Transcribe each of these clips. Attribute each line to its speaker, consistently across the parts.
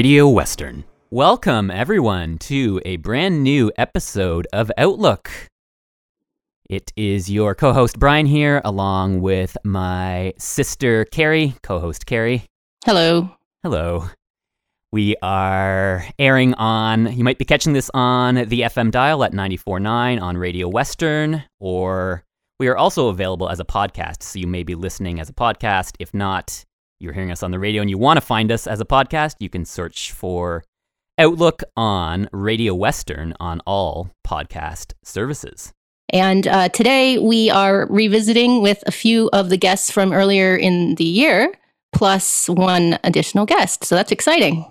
Speaker 1: Radio Western. Welcome, everyone, to a brand new episode of Outlook. It is your co host Brian here, along with my sister Carrie, co host Carrie.
Speaker 2: Hello.
Speaker 1: Hello. We are airing on, you might be catching this on the FM dial at 94.9 on Radio Western, or we are also available as a podcast. So you may be listening as a podcast. If not, you're hearing us on the radio and you want to find us as a podcast, you can search for Outlook on Radio Western on all podcast services.
Speaker 2: And uh, today we are revisiting with a few of the guests from earlier in the year, plus one additional guest. So that's exciting.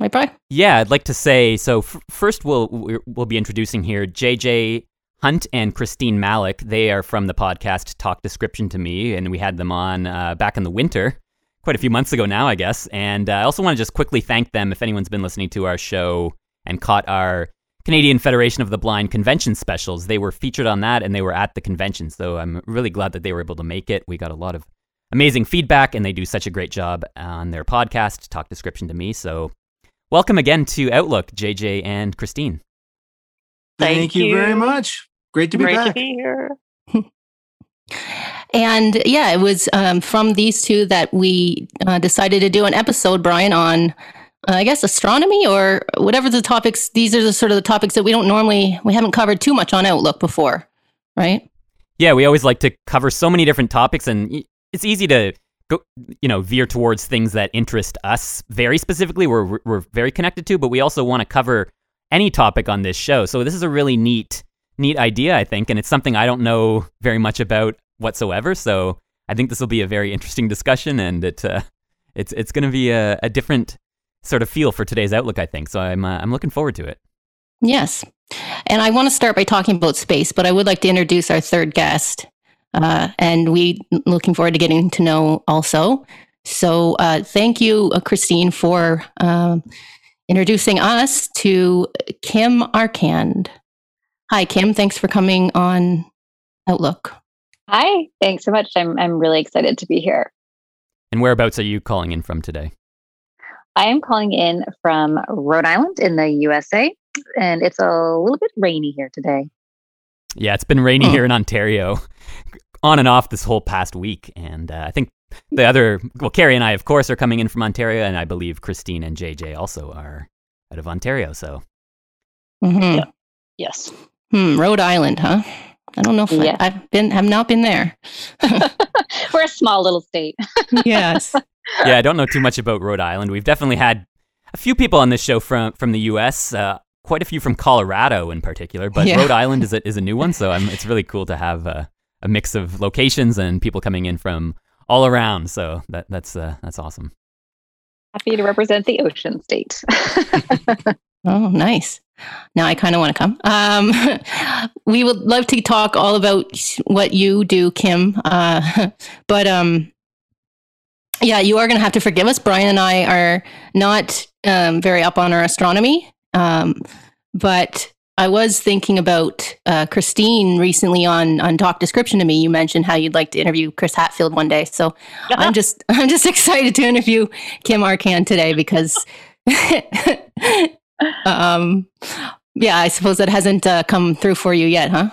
Speaker 2: Right, Brian?
Speaker 1: Yeah, I'd like to say so. F- first, we'll we'll be introducing here JJ Hunt and Christine Malec. They are from the podcast Talk Description to Me, and we had them on uh, back in the winter, quite a few months ago now, I guess. And uh, I also want to just quickly thank them if anyone's been listening to our show and caught our Canadian Federation of the Blind convention specials. They were featured on that, and they were at the convention. So I'm really glad that they were able to make it. We got a lot of amazing feedback, and they do such a great job on their podcast Talk Description to Me. So Welcome again to Outlook, JJ and Christine.
Speaker 3: Thank,
Speaker 4: Thank you very much. Great to be
Speaker 3: Great
Speaker 4: back.
Speaker 3: to be here.
Speaker 2: And yeah, it was um, from these two that we uh, decided to do an episode, Brian, on uh, I guess astronomy or whatever the topics. These are the sort of the topics that we don't normally we haven't covered too much on Outlook before, right?
Speaker 1: Yeah, we always like to cover so many different topics, and it's easy to go, you know, veer towards things that interest us very specifically. We're we're very connected to, but we also want to cover any topic on this show. So this is a really neat neat idea, I think, and it's something I don't know very much about whatsoever. So I think this will be a very interesting discussion, and it uh, it's it's going to be a, a different sort of feel for today's outlook. I think so. I'm uh, I'm looking forward to it.
Speaker 2: Yes. And I want to start by talking about space, but I would like to introduce our third guest. Uh, and we looking forward to getting to know also. So uh, thank you, uh, Christine, for um, introducing us to Kim Arcand. Hi, Kim. Thanks for coming on Outlook.
Speaker 5: Hi, thanks so much. I'm I'm really excited to be here.
Speaker 1: And whereabouts are you calling in from today?
Speaker 5: I am calling in from Rhode Island in the USA, and it's a little bit rainy here today.
Speaker 1: Yeah, it's been rainy
Speaker 2: Hmm.
Speaker 1: here in Ontario, on and off this whole past week, and uh, I think the other, well, Carrie and I, of course, are coming in from Ontario, and I believe Christine and JJ also are out of Ontario. So
Speaker 2: mm-hmm.
Speaker 3: Yeah. Yes.
Speaker 2: Hmm, Rhode Island, huh? I don't know if
Speaker 5: Yeah.
Speaker 2: I, have been, I've not been there.
Speaker 5: We're a small little state.
Speaker 2: yes.
Speaker 1: yeah, I don't know too much about Rhode Island. We've definitely had a few people on this show from from the U.S. Uh, quite a few from Colorado in particular, but
Speaker 2: Yeah.
Speaker 1: Rhode Island is a, is a new one, so I'm, it's really cool to have uh, a mix of locations and people coming in from all around. So that that's uh, that's awesome.
Speaker 5: Happy to represent the ocean state.
Speaker 2: Oh, nice. Now I kind of want to come. Um, we would love to talk all about what you do, Kim. Uh, but um, yeah, you are going to have to forgive us. Brian and I are not um, very up on our astronomy. Um, but I was thinking about uh, Christine recently on on Talk Description to me. You mentioned how you'd like to interview Chris Hadfield one day. So I'm just I'm just excited to interview Kim Arcand today because um yeah, I suppose that hasn't uh, come through for you yet, huh?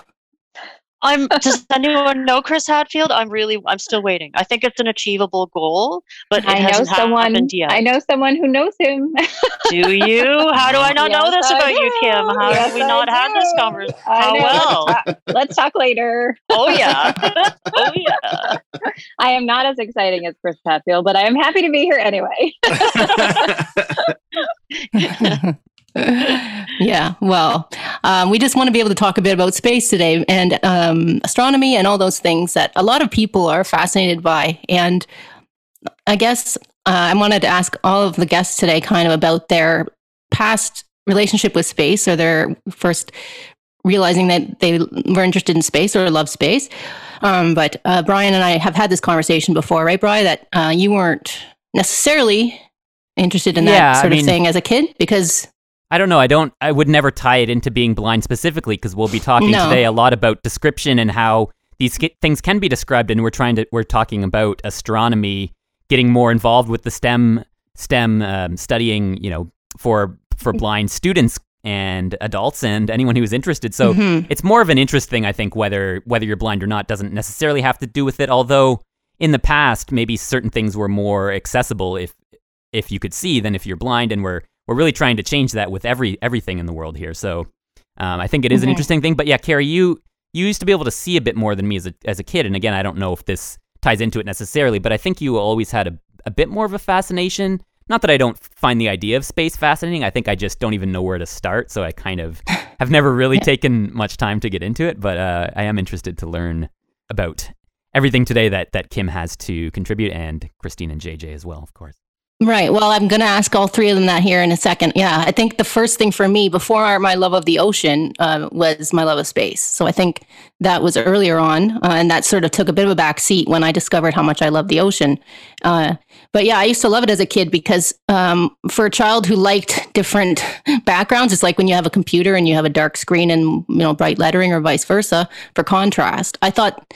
Speaker 3: I'm. Does anyone know Chris Hadfield? I'm really. I'm still waiting. I think it's an achievable goal, but it
Speaker 5: I know
Speaker 3: hasn't
Speaker 5: someone.
Speaker 3: happened yet.
Speaker 5: I know someone who knows him.
Speaker 3: Do you? How do I not know this
Speaker 5: I
Speaker 3: about you, Kim? How
Speaker 5: Yes,
Speaker 3: have we
Speaker 5: I
Speaker 3: not had this conversation? How well?
Speaker 5: Let's talk, let's talk later.
Speaker 3: Oh yeah. oh yeah.
Speaker 5: I am not as exciting as Chris Hadfield, but I am happy to be here anyway.
Speaker 2: yeah, well, um, we just want to be able to talk a bit about space today and um, astronomy and all those things that a lot of people are fascinated by. And I guess uh, I wanted to ask all of the guests today kind of about their past relationship with space or their first realizing that they were interested in space or love space. Um, but uh, Brian and I have had this conversation before, right, Brian? That uh, you weren't necessarily interested in
Speaker 1: Yeah,
Speaker 2: that
Speaker 1: I
Speaker 2: sort
Speaker 1: mean-
Speaker 2: of thing as a kid because
Speaker 1: I don't know. I don't. I would never tie it into being blind specifically because we'll be talking
Speaker 2: No.
Speaker 1: today a lot about description and how these things can be described. And we're trying to. We're talking about astronomy, getting more involved with the STEM STEM um, studying. You know, for for blind students and adults and anyone who's interested. So
Speaker 2: Mhm.
Speaker 1: it's more of an interest thing, I think. Whether whether you're blind or not doesn't necessarily have to do with it. Although in the past, maybe certain things were more accessible if if you could see than if you're blind, and we're we're really trying to change that with every everything in the world here. So um, I think it is an
Speaker 2: Mhm.
Speaker 1: interesting thing. But yeah, Carrie, you you used to be able to see a bit more than me as a as a kid, and again, I don't know if this ties into it necessarily, but I think you always had a a bit more of a fascination. Not that I don't find the idea of space fascinating. I think I just don't even know where to start. So I kind of have never really taken much time to get into it. But uh, I am interested to learn about everything today that that Kim has to contribute, and Christine and JJ as well, of course.
Speaker 2: Right. Well, I'm going to ask all three of them that here in a second. Yeah, I think the first thing for me before my love of the ocean uh, was my love of space. So I think that was earlier on, uh, and that sort of took a bit of a back seat when I discovered how much I love the ocean. Uh, but yeah, I used to love it as a kid because um, for a child who liked different backgrounds, it's like when you have a computer and you have a dark screen and you know bright lettering, or vice versa for contrast. I thought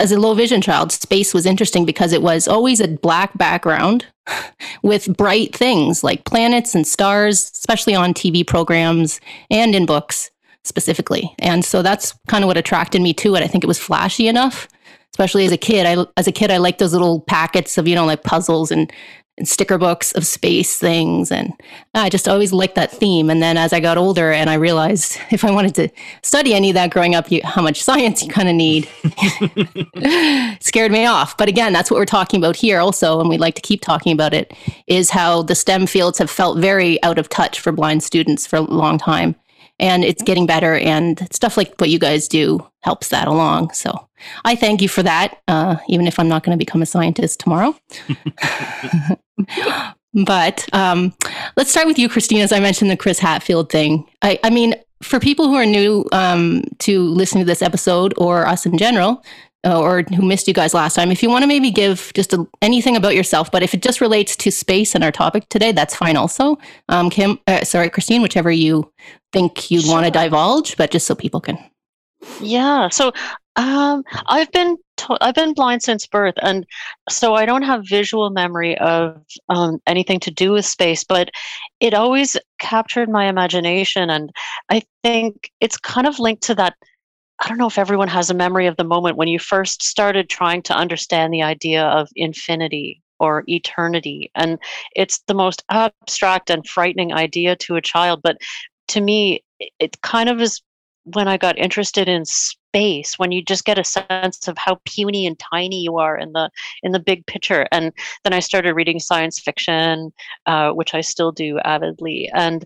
Speaker 2: as a low vision child, space was interesting because it was always a black background with bright things like planets and stars, especially on TV programs and in books specifically. And so that's kind of what attracted me to it. I think it was flashy enough, especially as a kid. I as a kid I liked those little packets of, you know, like puzzles and, and sticker books of space things and I just always liked that theme. And then as I got older and I realized if I wanted to study any of that growing up, you, how much science you kind of need scared me off. But again, that's what we're talking about here also, and we'd like to keep talking about it, is how the STEM fields have felt very out of touch for blind students for a long time. And it's getting better, and stuff like what you guys do helps that along. So I thank you for that, uh, even if I'm not going to become a scientist tomorrow. but um, let's start with you, Christine. As I mentioned, the Chris Hadfield thing. I, I mean, for people who are new um, to listening to this episode or us in general, or who missed you guys last time, if you want to maybe give just a, anything about yourself, but if it just relates to space and our topic today, that's fine also. Um, Kim, uh, sorry, Christine, whichever you think you'd want to divulge, but just so people can.
Speaker 3: Yeah. So um, I've been to- I've been blind since birth, and so I don't have visual memory of um, anything to do with space. But it always captured my imagination, and I think it's kind of linked to that. I don't know if everyone has a memory of the moment when you first started trying to understand the idea of infinity or eternity, and it's the most abstract and frightening idea to a child. But to me, it- kind of is when I got interested in space, when you just get a sense of how puny and tiny you are in the in the big picture, and then I started reading science fiction, uh, which I still do avidly, and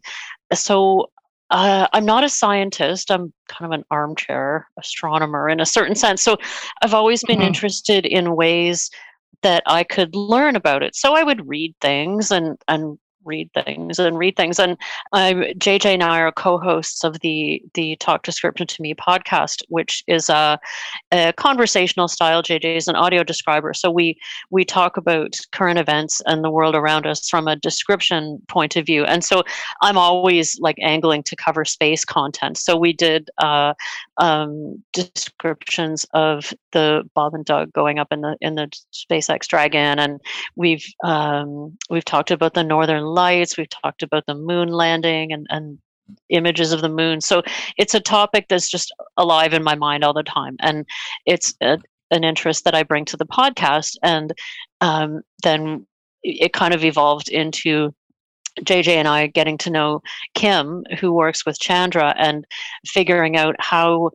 Speaker 3: so. Uh, I'm not a scientist. I'm kind of an armchair astronomer in a certain sense. So I've always been
Speaker 2: Mhm.
Speaker 3: interested in ways that I could learn about it. So I would read things and and read things and read things. And I'm JJ and I are co-hosts of the the Talk Description to Me podcast, which is a, a conversational style. JJ is an audio describer, so we we talk about current events and the world around us from a description point of view. And so I'm always like angling to cover space content. So we did uh, um, descriptions of the Bob and Doug going up in the in the SpaceX Dragon, and we've um, we've talked about the Northern Lights. We've talked about the moon landing and and images of the moon. So it's a topic that's just alive in my mind all the time, and it's a, an interest that I bring to the podcast. And um, then it kind of evolved into JJ and I getting to know Kim, who works with Chandra, and figuring out how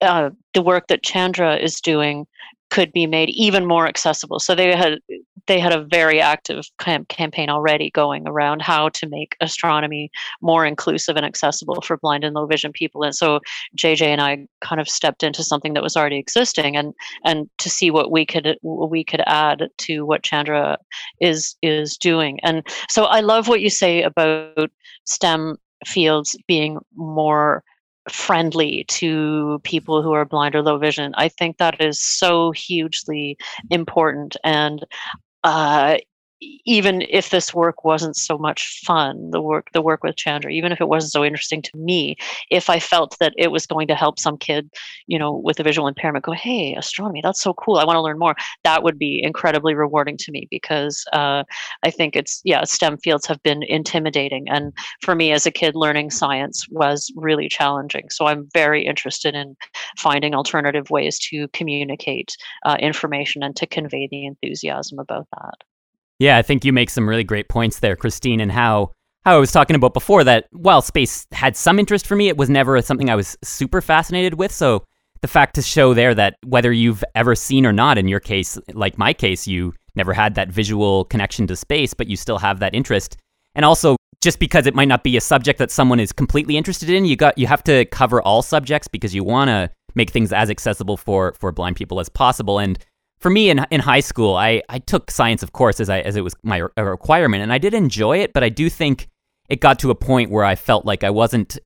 Speaker 3: uh, the work that Chandra is doing could be made even more accessible. So they had they had a very active cam- campaign already going around how to make astronomy more inclusive and accessible for blind and low vision people. And so JJ and I kind of stepped into something that was already existing and and to see what we could what we could add to what Chandra is is doing. And so I love what you say about STEM fields being more friendly to people who are blind or low vision. I think that is so hugely important. And uh, even if this work wasn't so much fun the work the work with chandra even if it wasn't so interesting to me if i felt that it was going to help some kid you know with a visual impairment go hey astronomy that's so cool i want to learn more that would be incredibly rewarding to me because uh, i think it's yeah stem fields have been intimidating. And for me as a kid learning science was really challenging. So i'm very interested in finding alternative ways to communicate uh, information and to convey the enthusiasm about that
Speaker 1: yeah, I think you make some really great points there, Christine, and how how I was talking about before that while space had some interest for me, it was never something I was super fascinated with. So the fact to show there that whether you've ever seen or not, in your case, like my case, you never had that visual connection to space, but you still have that interest. And also just because it might not be a subject that someone is completely interested in, you got you have to cover all subjects because you want to make things as accessible for for blind people as possible. And for me in in high school, I, I took science, of course, as I as it was my requirement, and I did enjoy it. But I do think it got to a point where I felt like I wasn't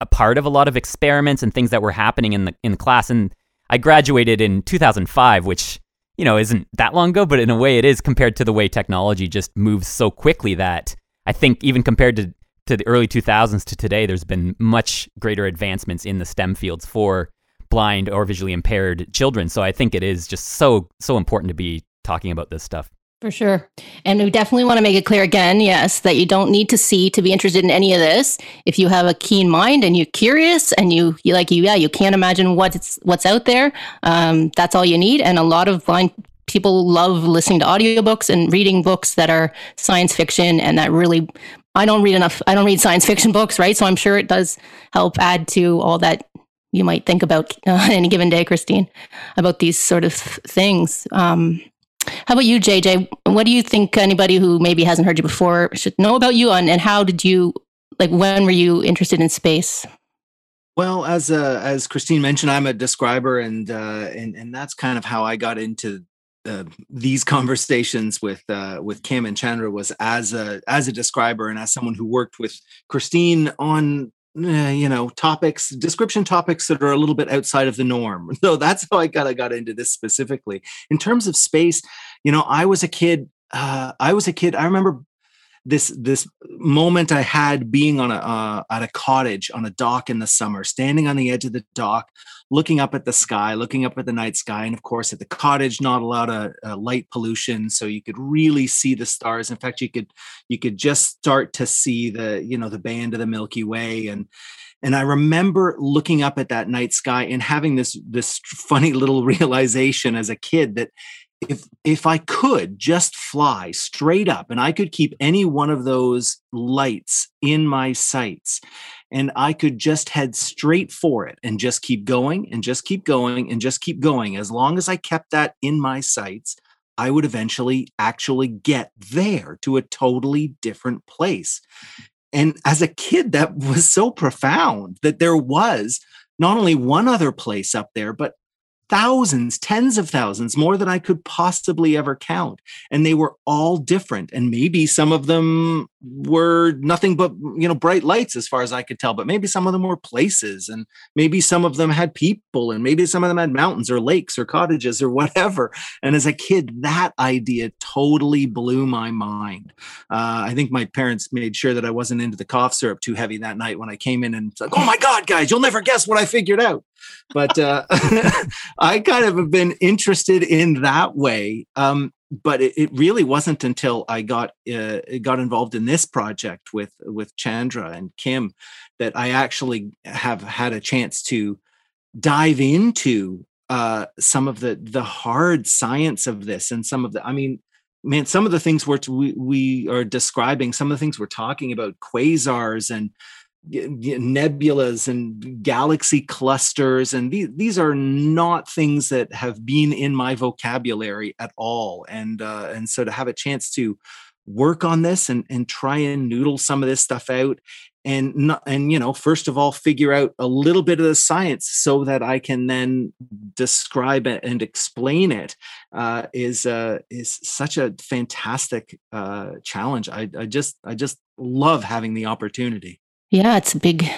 Speaker 1: a part of a lot of experiments and things that were happening in the in the class. And I graduated in 2005, which you know isn't that long ago, but in a way it is compared to the way technology just moves so quickly that I think even compared to to the early 2000s to today, there's been much greater advancements in the STEM fields for blind or visually impaired children. So I think it is just so so important to be talking about this stuff.
Speaker 2: For sure. And we definitely want to make it clear again, yes, that you don't need to see to be interested in any of this. If you have a keen mind and you're curious and you, you like you, yeah, you can't imagine what's what's out there. Um, that's all you need. And a lot of blind people love listening to audiobooks and reading books that are science fiction and that really I don't read enough I don't read science fiction books, right? So I'm sure it does help add to all that you might think about uh, any given day, Christine, about these sort of things. Um, how about you, JJ? What do you think anybody who maybe hasn't heard you before should know about you, and, and how did you, like, when were you interested in space?
Speaker 4: Well, as uh, as Christine mentioned, I'm a describer, and uh, and and that's kind of how I got into uh, these conversations with uh, with Kim and Chandra was as a as a describer and as someone who worked with Christine on you know topics description topics that are a little bit outside of the norm. So that's how i kind of got into this specifically. In terms of space you know i was a kid uh, i was a kid i remember this this moment I had being on a uh, at a cottage on a dock in the summer, standing on the edge of the dock, looking up at the sky, looking up at the night sky, and of course at the cottage, not a lot of uh, light pollution, so you could really see the stars. In fact, you could you could just start to see the you know the band of the Milky Way and and i remember looking up at that night sky and having this this funny little realization as a kid that if if I could just fly straight up and I could keep any one of those lights in my sights and I could just head straight for it and just keep going and just keep going and just keep going as long as I kept that in my sights I would eventually actually get there to a totally different place. And as a kid that was so profound that there was not only one other place up there but thousands, tens of thousands, more than I could possibly ever count. And they were all different. And maybe some of them were nothing but, you know, bright lights as far as I could tell, but maybe some of them were places and maybe some of them had people and maybe some of them had mountains or lakes or cottages or whatever. And as a kid, that idea totally blew my mind. Uh, I think my parents made sure that I wasn't into the cough syrup too heavy that night when I came in and said, Oh my God, guys, you'll never guess what I figured out but uh, I kind of have been interested in that way. Um, but it, it, really wasn't until I got uh, got involved in this project with with Chandra and Kim that I actually have had a chance to dive into uh, some of the the hard science of this and some of the. I mean, man, some of the things we're we we are describing, some of the things we're talking about, quasars and nebulas and galaxy clusters and these these are not things that have been in my vocabulary at all and uh, and so to have a chance to work on this and and try and noodle some of this stuff out and not, and you know first of all figure out a little bit of the science so that I can then describe it and explain it uh, is uh, is such a fantastic uh, challenge. I, I just I just love having the opportunity.
Speaker 2: Yeah, it's a big,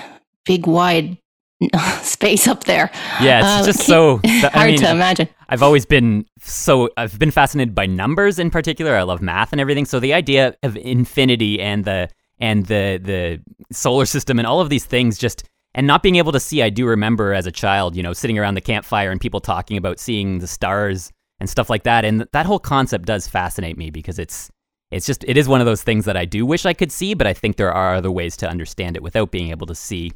Speaker 2: big, wide space up there.
Speaker 1: Yeah, it's uh, just so
Speaker 2: I hard mean, to imagine.
Speaker 1: I've always been so I've been fascinated by numbers in particular. I love math and everything. So the idea of infinity and the and the the solar system and all of these things just and not being able to see. I do remember as a child, you know, sitting around the campfire and people talking about seeing the stars and stuff like that. And that whole concept does fascinate me because it's it's just it is one of those things that I do wish I could see, but I think there are other ways to understand it without being able to see.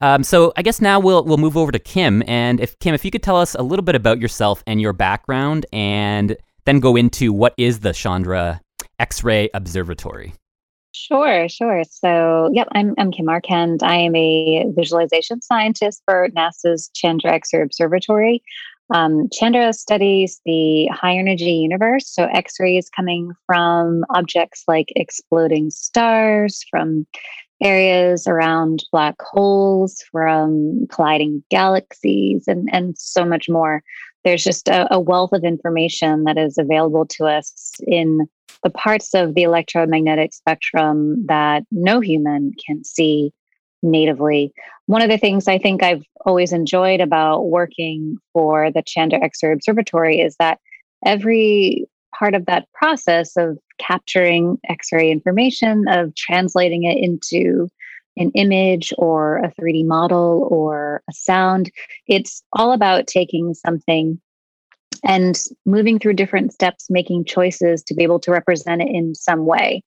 Speaker 1: Um, so I guess now we'll we'll move over to Kim, and if Kim, if you could tell us a little bit about yourself and your background, and then go into what is the Chandra X-ray Observatory.
Speaker 5: Sure, sure. So, yep, I'm, I'm Kim Arcand. I am a visualization scientist for NASA's Chandra X-ray Observatory. Um, Chandra studies the high energy universe, so X rays coming from objects like exploding stars, from areas around black holes, from colliding galaxies, and, and so much more. There's just a, a wealth of information that is available to us in the parts of the electromagnetic spectrum that no human can see natively. One of the things I think I've always enjoyed about working for the Chandra X-ray Observatory is that every part of that process of capturing X-ray information, of translating it into an image or a 3D model or a sound, it's all about taking something and moving through different steps, making choices to be able to represent it in some way.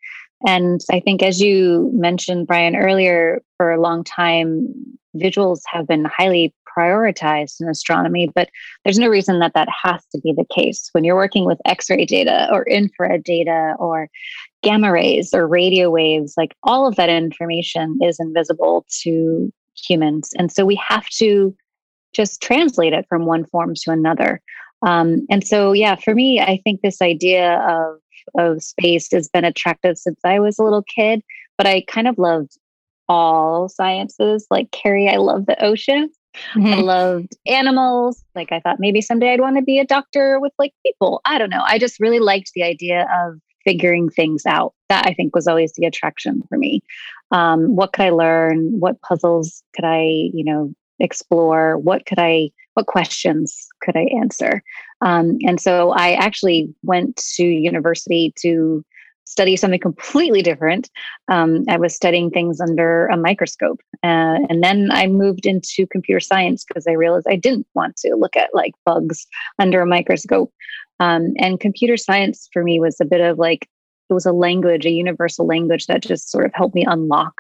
Speaker 5: And I think, as you mentioned, Brian, earlier, for a long time, visuals have been highly prioritized in astronomy, but there's no reason that that has to be the case. When you're working with X ray data or infrared data or gamma rays or radio waves, like all of that information is invisible to humans. And so we have to just translate it from one form to another. Um, and so, yeah, for me, I think this idea of of space has been attractive since I was a little kid, but I kind of loved all sciences. Like Carrie, I love the ocean. Mm-hmm. I loved animals. Like I thought maybe someday I'd want to be a doctor with like people. I don't know. I just really liked the idea of figuring things out. That I think was always the attraction for me. Um, what could I learn? What puzzles could I, you know, explore? What could I? What questions could I answer? Um, and so I actually went to university to study something completely different. Um, I was studying things under a microscope. Uh, and then I moved into computer science because I realized I didn't want to look at like bugs under a microscope. Um, and computer science for me was a bit of like, it was a language, a universal language that just sort of helped me unlock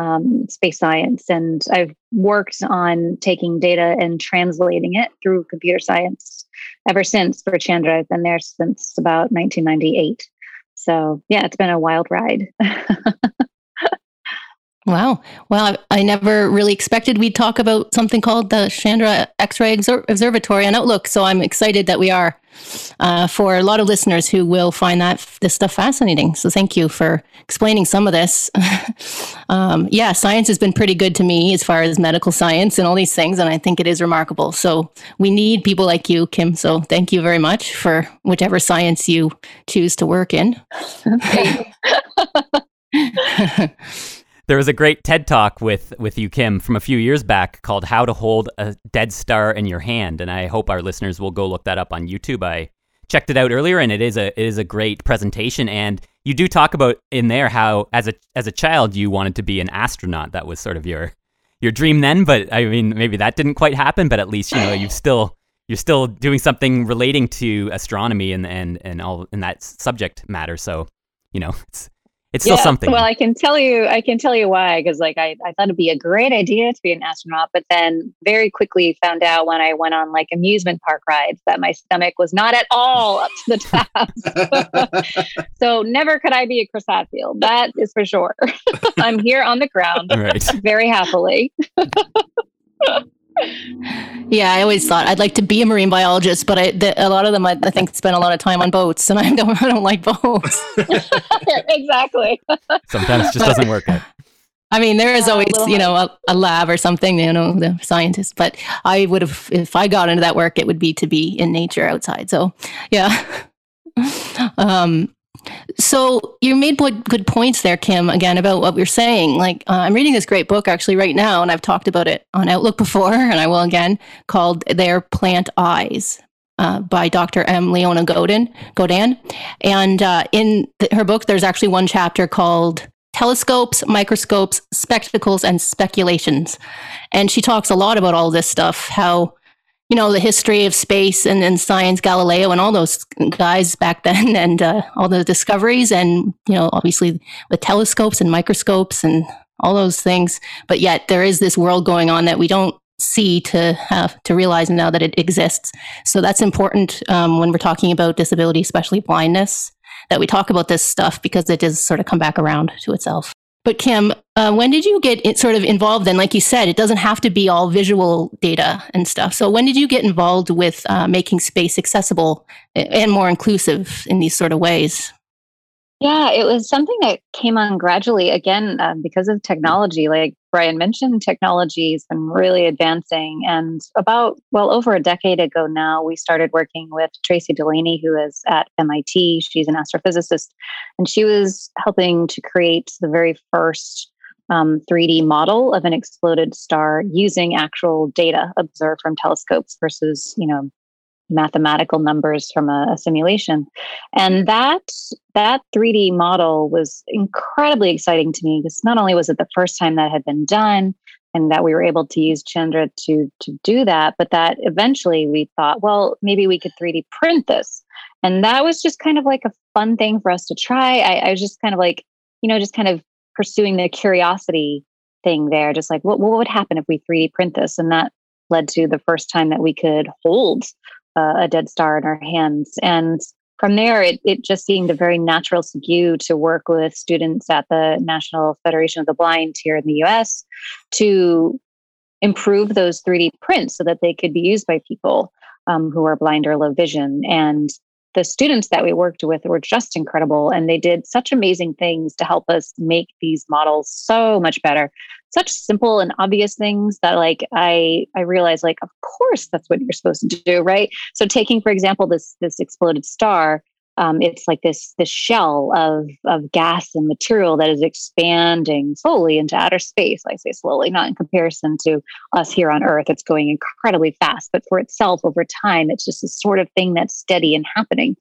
Speaker 5: um, space science. And I've worked on taking data and translating it through computer science ever since for Chandra. I've been there since about 1998. So, yeah, it's been a wild ride.
Speaker 2: Wow. Well, I never really expected we'd talk about something called the Chandra X-ray Observatory and Outlook. So I'm excited that we are uh, for a lot of listeners who will find that this stuff fascinating. So thank you for explaining some of this. um, yeah, science has been pretty good to me as far as medical science and all these things, and I think it is remarkable. So we need people like you, Kim. So thank you very much for whichever science you choose to work in.
Speaker 1: There was a great TED talk with with you, Kim, from a few years back called "How to Hold a Dead Star in Your Hand," and I hope our listeners will go look that up on YouTube. I checked it out earlier, and it is a it is a great presentation. And you do talk about in there how as a as a child you wanted to be an astronaut. That was sort of your your dream then, but I mean maybe that didn't quite happen. But at least you know you've still you're still doing something relating to astronomy and and and all in that subject matter. So you know it's it's still
Speaker 5: Yeah,
Speaker 1: something.
Speaker 5: Well, I can tell you, I can tell you why, because like I, I thought it'd be a great idea to be an astronaut, but then very quickly found out when I went on like amusement park rides that my stomach was not at all up to the task. so never could I be a Chris Hadfield. That is for sure. I'm here on the ground
Speaker 1: right.
Speaker 5: very happily.
Speaker 2: Yeah, I always thought I'd like to be a marine biologist, but I, the, a lot of them I, I think spend a lot of time on boats, and I don't I don't like boats.
Speaker 5: exactly.
Speaker 1: Sometimes it just doesn't work out.
Speaker 2: I mean, there is
Speaker 5: Uh,
Speaker 2: always,
Speaker 5: little
Speaker 2: you know, a, a lab or something, you know, the scientists. But I would have, if I got into that work, it would be to be in nature outside. So, yeah. um, so you made good, points there, Kim. Again about what we're saying. Like uh, I'm reading this great book actually right now, and I've talked about it on Outlook before, and I will again. Called "There Plant Eyes." Uh, by Dr. M. Leona Godin, Godin. And uh, in th- her book, there's actually one chapter called telescopes, microscopes, spectacles, and speculations. And she talks a lot about all this stuff, how, you know, the history of space and, and science, Galileo, and all those guys back then, and uh, all the discoveries, and, you know, obviously the telescopes and microscopes and all those things. But yet there is this world going on that we don't see to have to realize now that it exists. So that's important um, when we're talking about disability, especially blindness that we talk about this stuff because it does sort of come back around to itself. But Kim, uh, when did you get sort of involved? And like you said, it doesn't have to be all visual data and stuff. So when did you get involved with uh, making space accessible and more inclusive in these sort of ways?
Speaker 5: Yeah, it was something that came on gradually again um, because of technology. Like Brian mentioned, technology has been really advancing. And about, well, over a decade ago now, we started working with Tracey Delaney, who is at MIT. She's an astrophysicist, and she was helping to create the very first um, 3D model of an exploded star using actual data observed from telescopes versus, you know, mathematical numbers from a, a, simulation. And that that 3d model was incredibly exciting to me because not only was it the first time that had been done and that we were able to use chandra to to do that but that eventually we thought well maybe we could 3d print this. And that was just kind of like a fun thing for us to try. I, I was just kind of like you know just kind of pursuing the curiosity thing there just like what, what would happen if we 3d print this and that led to the first time that we could hold uh, a dead star in our hands. And from there, it, it just seemed a very natural skew to work with students at the National Federation of the Blind here in the US to improve those 3D prints so that they could be used by people um, who are blind or low vision. And the students that we worked with were just incredible and they did such amazing things to help us make these models so much better. Such simple and obvious things that like i i realized like of course that's what you're supposed to do right? So taking for example this this exploded star um, it's like this this shell of of gas and material that is expanding slowly into outer space. I say slowly, not in comparison to us here on Earth. It's going incredibly fast, but for itself over time, it's just a sort of thing that's steady and happening.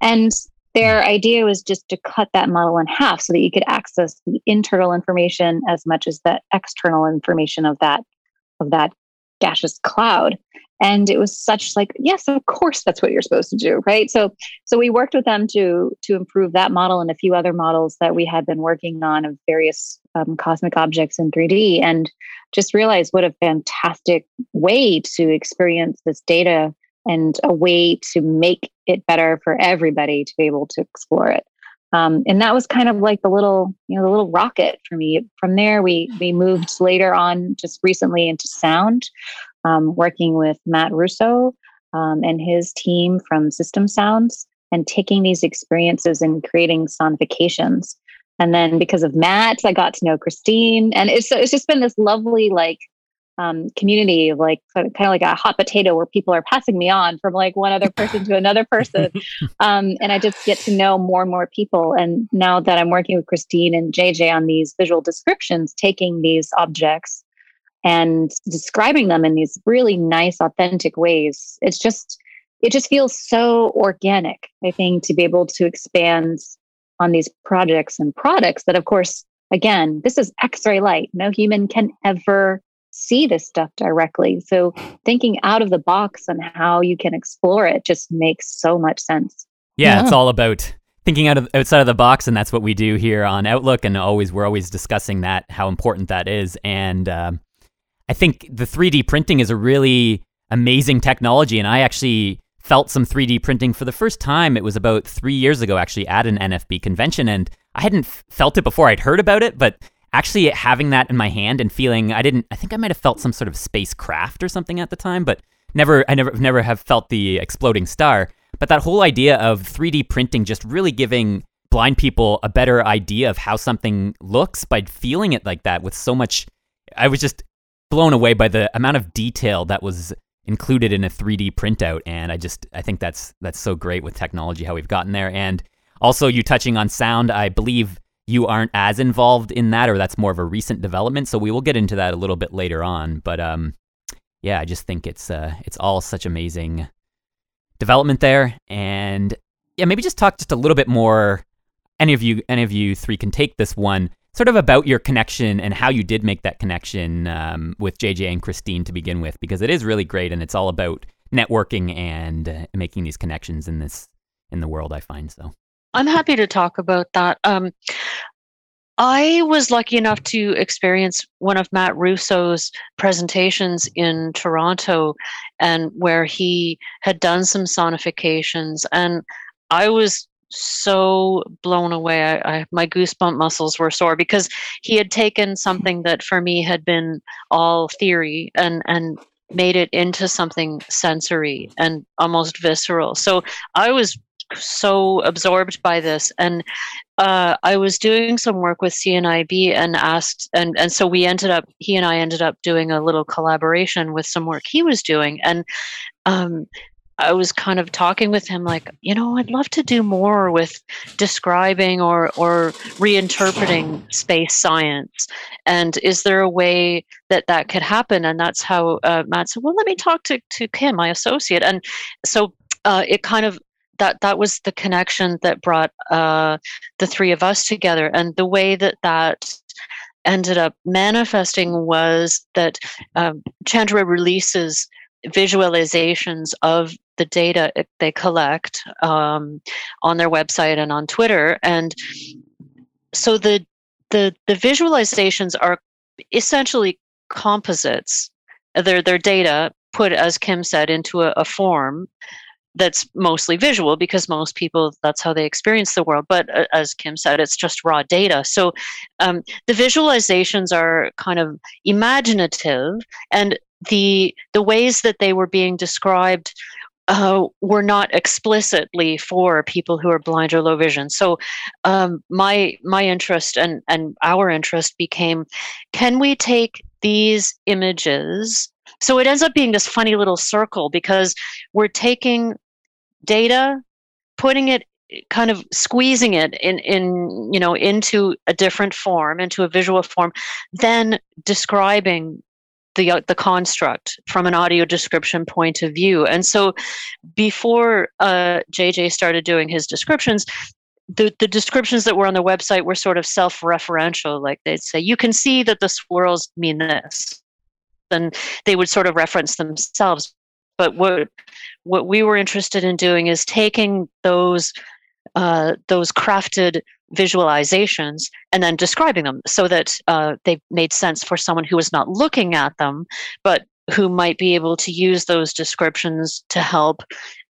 Speaker 5: And their idea was just to cut that model in half so that you could access the internal information as much as the external information of that of that gaseous cloud and it was such like yes of course that's what you're supposed to do right? So so we worked with them to to improve that model and a few other models that we had been working on of various um, cosmic objects in 3d and just realized what a fantastic way to experience this data and a way to make it better for everybody to be able to explore it. Um, and that was kind of like the little, you know, the little rocket for me. From there, we we moved later on, just recently, into sound, um, working with Matt Russo um, and his team from System Sounds, and taking these experiences and creating sonifications. And then because of Matt, I got to know Christine, and it's it's just been this lovely like um, community of like kind of like a hot potato where people are passing me on from like one other person to another person. Um, and I just get to know more and more people. And now that I'm working with Christine and JJ on these visual descriptions, taking these objects and describing them in these really nice, authentic ways, it's just, it just feels so organic, I think, to be able to expand on these projects and products that, of course, again, this is X ray light. No human can ever see this stuff directly. So thinking out of the box on how you can explore it just makes so much sense.
Speaker 1: Yeah,
Speaker 2: Yeah.
Speaker 1: it's all about thinking out of outside of the box, and that's what we do here on Outlook. And always we're always discussing that how important that is. And um, I think the 3D printing is a really amazing technology, and I actually felt some 3D printing for the first time. It was about three years ago, actually, at an NFB convention, and I hadn't felt it before. I'd heard about it, but actually having that in my hand and feeling I didn't. I think I might have felt some sort of spacecraft or something at the time, but never. I never never have felt the exploding star. But that whole idea of 3D printing just really giving blind people a better idea of how something looks by feeling it like that with so much. I was just blown away by the amount of detail that was included in a 3D printout and I just I think that's that's so great with technology how we've gotten there. And also you touching on sound I believe you aren't as involved in that or that's more of a recent development so we will get into that a little bit later on. But um yeah I just think it's uh it's all such amazing development there. And yeah maybe just talk just a little bit more any of you any of you three can take this one sort of about your connection and how you did make that connection um, with JJ and Christine to begin with, because it is really great and it's all about networking and uh, making these connections in this in the world. I find so.
Speaker 3: I'm happy to talk about that. Um, I was lucky enough to experience one of Matt Russo's presentations in Toronto, and where he had done some sonifications, and I was so blown away. I, I, my goosebump muscles were sore because he had taken something that for me had been all theory and and made it into something sensory and almost visceral. So I was so absorbed by this and uh, I was doing some work with CNIB and asked and and so we ended up he and I ended up doing a little collaboration with some work he was doing and um, I was kind of talking with him like, you know, I'd love to do more with describing or or reinterpreting space science. And is there a way that that could happen? And that's how uh, Matt said, well, let me talk to to Kim, my associate. And so uh, it kind of that that was the connection that brought uh, the three of us together. And the way that that ended up manifesting was that um, Chandra releases visualizations of the data they collect um, on their website and on Twitter. And so the the the visualizations are essentially composites. They're their data put, as Kim said, into a, a form that's mostly visual because most people that's how they experience the world but uh, as kim said it's just raw data so um, the visualizations are kind of imaginative and the the ways that they were being described uh, were not explicitly for people who are blind or low vision. So um, my my interest and and our interest became, can we take these images? So it ends up being this funny little circle because we're taking data, putting it kind of squeezing it in in you know into a different form into a visual form then describing the uh, the construct from an audio description point of view. And so, before uh, JJ started doing his descriptions, the, the descriptions that were on the website were sort of self-referential. Like they'd say, "You can see that the swirls mean this," and they would sort of reference themselves. But what what we were interested in doing is taking those uh, those crafted visualizations and then describing them so that uh, they made sense for someone who was not looking at them, but who might be able to use those descriptions to help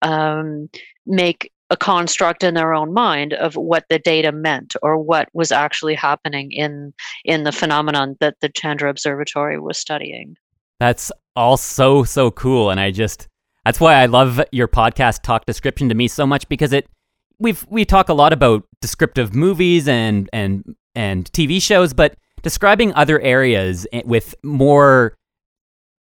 Speaker 3: um, make a construct in their own mind of what the data meant or what was actually happening in in the phenomenon that the Chandra Observatory was studying.
Speaker 1: That's all so so cool, and I just that's why I love your podcast talk description to me so much because it we've we talk a lot about descriptive movies and and and TV shows, but describing other areas with more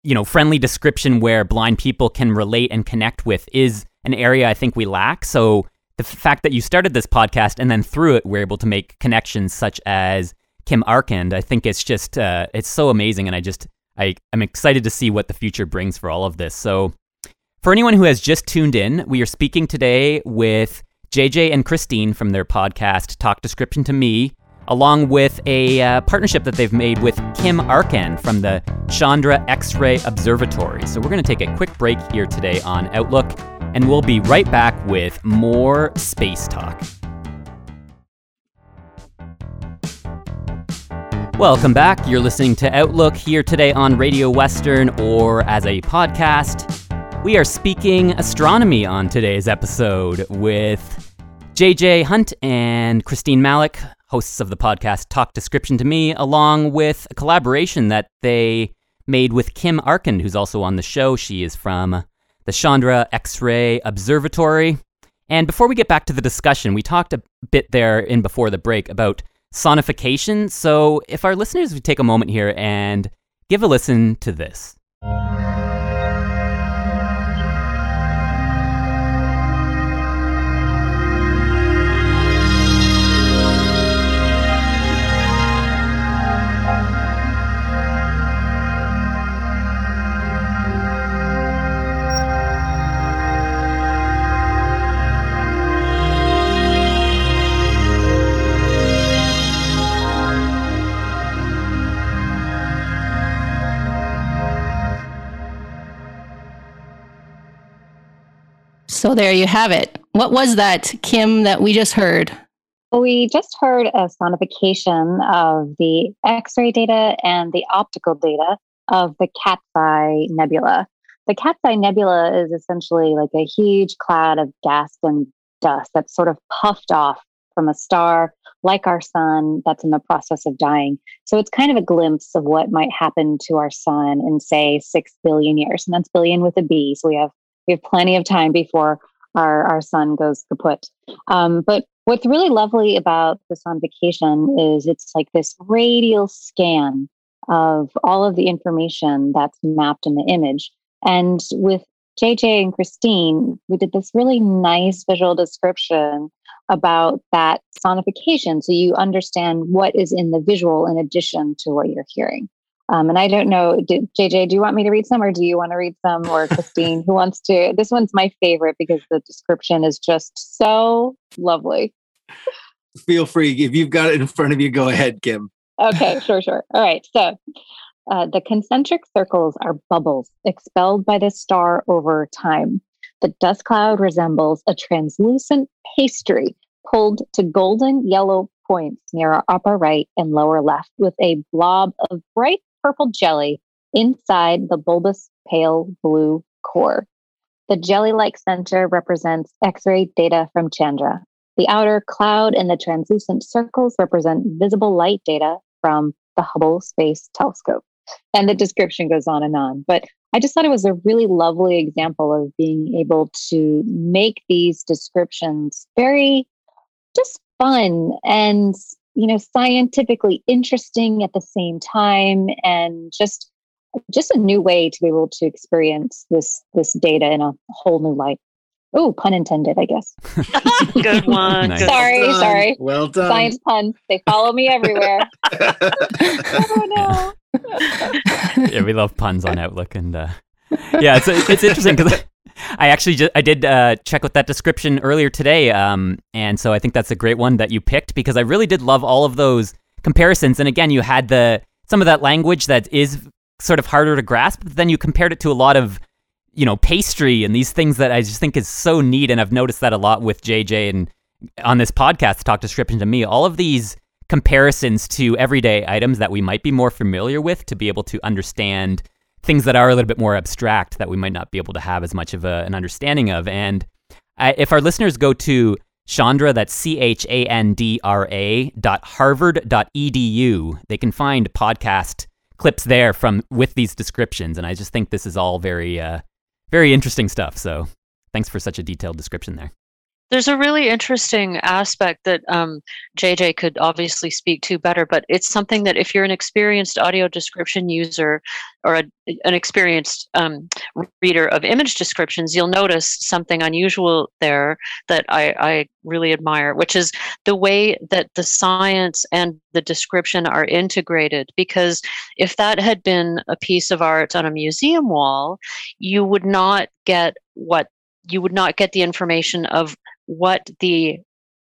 Speaker 1: you know friendly description where blind people can relate and connect with is an area I think we lack. So the fact that you started this podcast and then through it we're able to make connections such as Kim Arcand, I think it's just uh, it's so amazing, and I just I I'm excited to see what the future brings for all of this. So. For anyone who has just tuned in, we are speaking today with JJ and Christine from their podcast Talk Description to Me, along with a uh, partnership that they've made with Kim Arkin from the Chandra X Ray Observatory. So we're going to take a quick break here today on Outlook, and we'll be right back with more space talk. Welcome back. You're listening to Outlook here today on Radio Western or as a podcast. We are speaking astronomy on today's episode with JJ Hunt and Christine Malec, hosts of the podcast Talk Description to Me, along with a collaboration that they made with Kim Arkin, who's also on the show. She is from the Chandra X ray Observatory. And before we get back to the discussion, we talked a bit there in before the break about sonification. So if our listeners would take a moment here and give a listen to this.
Speaker 2: So there you have it. What was that, Kim, that we just heard?
Speaker 5: We just heard a sonification of the X ray data and the optical data of the Cat's Eye Nebula. The Cat's Eye Nebula is essentially like a huge cloud of gas and dust that's sort of puffed off from a star like our sun that's in the process of dying. So it's kind of a glimpse of what might happen to our sun in, say, six billion years. And that's billion with a B. So we have we have plenty of time before our, our sun goes kaput. Um, but what's really lovely about the sonification is it's like this radial scan of all of the information that's mapped in the image. And with JJ and Christine, we did this really nice visual description about that sonification so you understand what is in the visual in addition to what you're hearing. Um, and I don't know, did, JJ, do you want me to read some or do you want to read some? Or Christine, who wants to? This one's my favorite because the description is just so lovely.
Speaker 4: Feel free. If you've got it in front of you, go ahead, Kim.
Speaker 5: Okay, sure, sure. All right. So uh, the concentric circles are bubbles expelled by the star over time. The dust cloud resembles a translucent pastry pulled to golden yellow points near our upper right and lower left with a blob of bright purple jelly inside the bulbous pale blue core. The jelly like center represents X ray data from Chandra. The outer cloud and the translucent circles represent visible light data from the Hubble Space Telescope. And the description goes on and on. But I just thought it was a really lovely example of being able to make these descriptions very just fun and you know scientifically interesting at the same time and just just a new way to be able to experience this this data in a whole new light. Oh pun intended i guess.
Speaker 3: Good one.
Speaker 5: Nice. sorry
Speaker 4: well
Speaker 5: sorry.
Speaker 4: Well done.
Speaker 5: Science puns they follow me everywhere. Oh no
Speaker 1: yeah we love puns on outlook and uh yeah it's it's interesting because I actually just I did uh, check with that description earlier today, um, and so I think that's a great one that you picked because I really did love all of those comparisons. And again, you had the some of that language that is sort of harder to grasp, but then you compared it to a lot of you know pastry and these things that I just think is so neat. And I've noticed that a lot with JJ and on this podcast, talk description to me. All of these comparisons to everyday items that we might be more familiar with to be able to understand things that are a little bit more abstract that we might not be able to have as much of a, an understanding of. And if our listeners go to Chandra, that's C H A N D R A dot Harvard dot edu, they can find podcast clips there from with these descriptions. And I just think this is all very, uh, very interesting stuff. So thanks for such a detailed description there.
Speaker 3: There's a really interesting aspect that um, JJ could obviously speak to better, but it's something that if you're an experienced audio description user or a, an experienced um, reader of image descriptions, you'll notice something unusual there that I, I really admire, which is the way that the science and the description are integrated. Because if that had been a piece of art on a museum wall, you would not get what you would not get the information of what the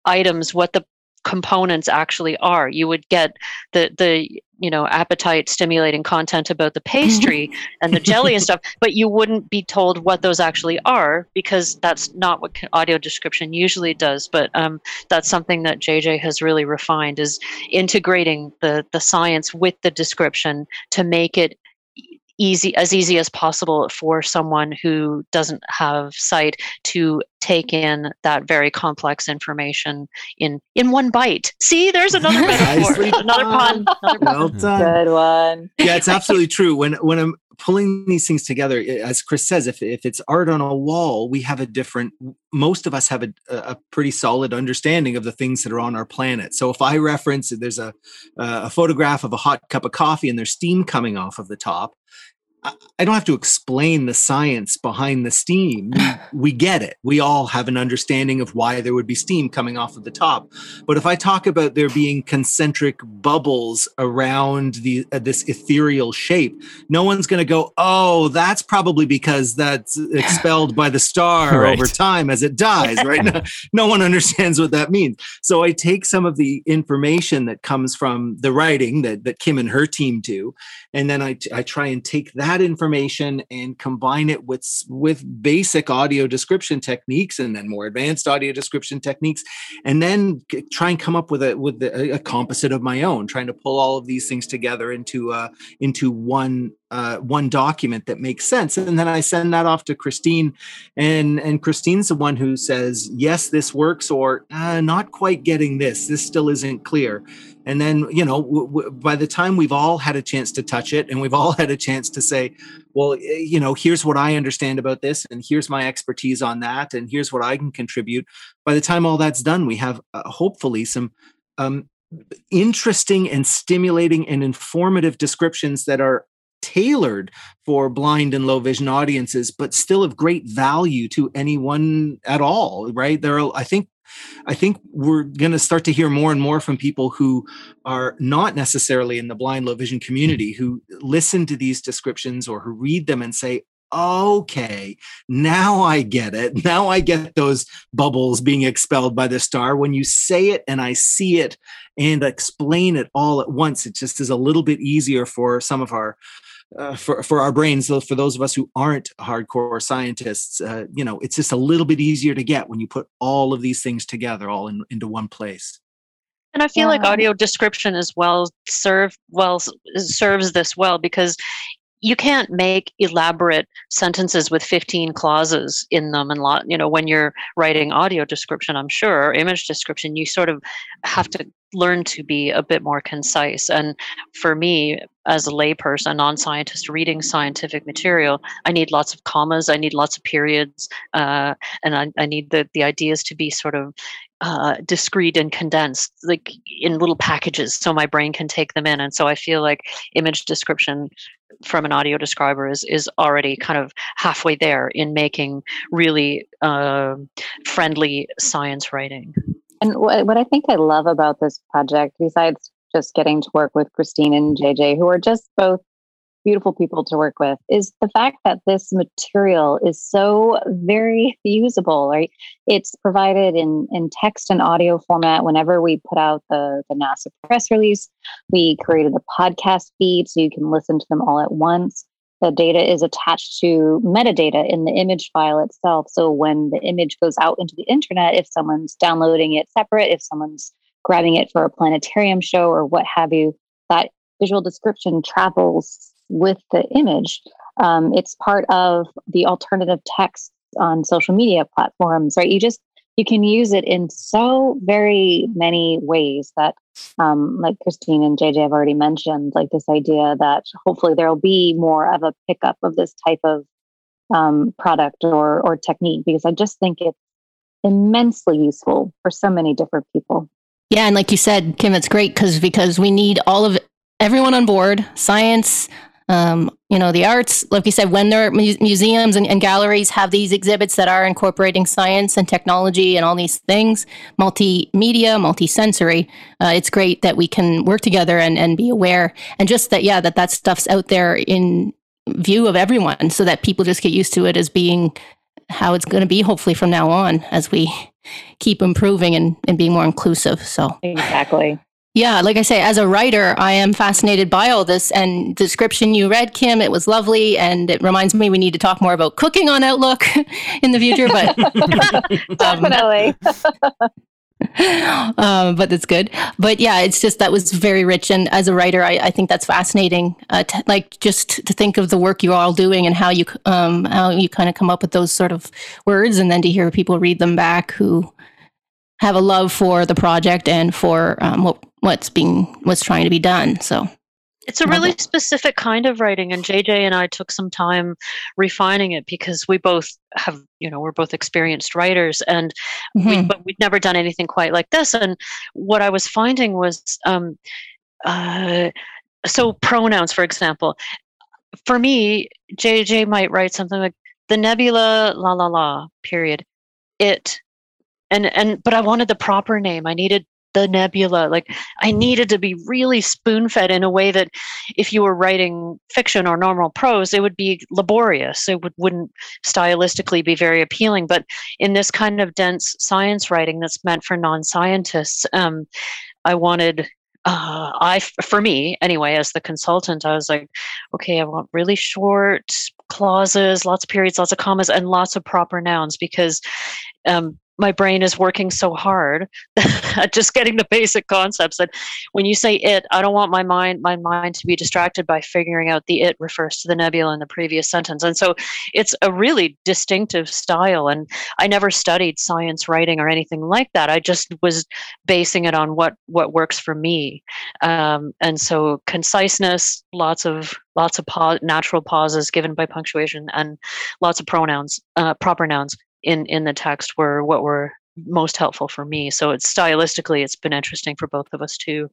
Speaker 3: items, what the components actually are. You would get the the you know appetite stimulating content about the pastry and the jelly and stuff, but you wouldn't be told what those actually are because that's not what audio description usually does. But um, that's something that JJ has really refined is integrating the the science with the description to make it easy as easy as possible for someone who doesn't have sight to take in that very complex information in in one bite. See, there's another metaphor, another pun. Another pun.
Speaker 5: Well done. Good one.
Speaker 4: Yeah, it's absolutely true. When when I'm pulling these things together, eh, as Chris says, if if it's art on a wall, we have a different. Most of us have a, a pretty solid understanding of the things that are on our planet. So if I reference, there's a a photograph of a hot cup of coffee and there's steam coming off of the top I don't have to explain the science behind the steam. We, get it. We all have an understanding of why there would be steam coming off of the top. But if I talk about there being concentric bubbles around the uh, this ethereal shape, no one's going to go, "Oh, that's probably because that's expelled by the star right. over time as it dies." Right? no, no one understands what that means. So I take some of the information that comes from the writing that that Kim and her team do, and then I I try and take that that information and combine it with with basic audio description techniques and then more advanced audio description techniques and then try and come up with a with a, a composite of my own trying to pull all of these things together into uh into one uh, one document that makes sense. And then i send that off to christine and and christine's the one who says yes this works or uh, not quite getting this. This still isn't clear. And then you know w- w- by the time we've all had a chance to touch it and we've all had a chance to say well you know here's what i understand about this and here's my expertise on that and here's what i can contribute by the time all that's done we have uh, hopefully some um, interesting and stimulating and informative descriptions that are tailored for blind and low vision audiences but still of great value to anyone at all right there are i think I think we're going to start to hear more and more from people who are not necessarily in the blind low vision community who listen to these descriptions or who read them and say, okay, now I get it. Now I get those bubbles being expelled by the star. When you say it and I see it and explain it all at once, it just is a little bit easier for some of our uh, for for our brains for those of us who aren't hardcore scientists uh, you know it's just a little bit easier to get when you put all of these things together all in, into one place
Speaker 3: and i feel yeah. like audio description as well serve well serves this well because you can't make elaborate sentences with 15 clauses in them and lot you know when you're writing audio description i'm sure or image description you sort of have to learn to be a bit more concise and for me as a layperson non-scientist reading scientific material i need lots of commas i need lots of periods uh, and I, I need the, the ideas to be sort of uh, discrete and condensed, like in little packages, so my brain can take them in. And so I feel like image description from an audio describer is is already kind of halfway there in making really uh, friendly science writing.
Speaker 5: And what, what I think I love about this project, besides just getting to work with Christine and JJ, who are just both beautiful people to work with is the fact that this material is so very usable right? It's provided in in text and audio format whenever we put out the the nasa press release. We created a podcast feed so you can listen to them all at once. The data is attached to metadata in the image file itself. So when the image goes out into the internet if someone's downloading it separate if someone's grabbing it for a planetarium show or what have you that visual description travels with the image. Um, it's part of the alternative text on social media platforms, right? You just you can use it in so very many ways that, um, like Christine and JJ have already mentioned, like this idea that hopefully there will be more of a pickup of this type of um, product or or technique because I just think it's immensely useful for so many different people.
Speaker 2: Yeah, and like you said, Kim, it's great because because we need all of everyone on board, science, um, you know, the arts, like you said, when their mu- museums and, and, galleries have these exhibits that are incorporating science and technology and all these things, multimedia, multisensory, uh, it's great that we can work together and, and be aware. And just that, yeah, that that stuff's out there in view of everyone so that people just get used to it as being how it's going to be, hopefully, from now on as we keep improving and, and being more inclusive. So
Speaker 5: exactly.
Speaker 2: Yeah, like I say, as a writer, I am fascinated by all this. And the description you read, Kim, it was lovely, and it reminds me we need to talk more about cooking on Outlook in the future. But
Speaker 5: definitely.
Speaker 2: um, but that's good. But yeah, it's just that was very rich. And as a writer, I, I think that's fascinating. Uh, to, like just to think of the work you're all doing and how you um, how you kind of come up with those sort of words, and then to hear people read them back who have a love for the project and for um, what what's being what's trying to be done. So
Speaker 3: it's a really it. specific kind of writing, and JJ and I took some time refining it because we both have, you know, we're both experienced writers, and mm-hmm. we, but we'd never done anything quite like this. And what I was finding was, um, uh, so pronouns, for example, for me, JJ might write something like the nebula, la la la, period, it, and and but I wanted the proper name. I needed the nebula. Like I needed to be really spoon fed in a way that if you were writing fiction or normal prose, it would be laborious. It would, wouldn't stylistically be very appealing. But in this kind of dense science writing that's meant for non scientists, um, I wanted uh, I, for me anyway, as the consultant, I was like, okay, I want really short clauses, lots of periods, lots of commas, and lots of proper nouns because um, my brain is working so hard at just getting the basic concepts that when you say it i don't want my mind my mind to be distracted by figuring out the it refers to the nebula in the previous sentence. And so it's a really distinctive style and i never studied science writing or anything like that. I just was basing it on what what works for me. Um, and so conciseness lots of lots of pa- natural pauses given by punctuation and lots of pronouns uh, proper nouns in in the text were what were most helpful for me. So it's stylistically, it's been interesting for both of us too.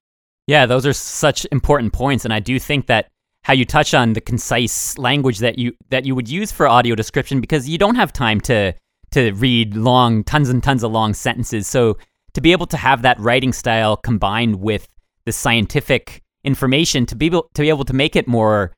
Speaker 1: Yeah, those are such important points, and I do think that how you touch on the concise language that you that you would use for audio description because you don't have time to to read long tons and tons of long sentences. So to be able to have that writing style combined with the scientific information to be able to be able to make it more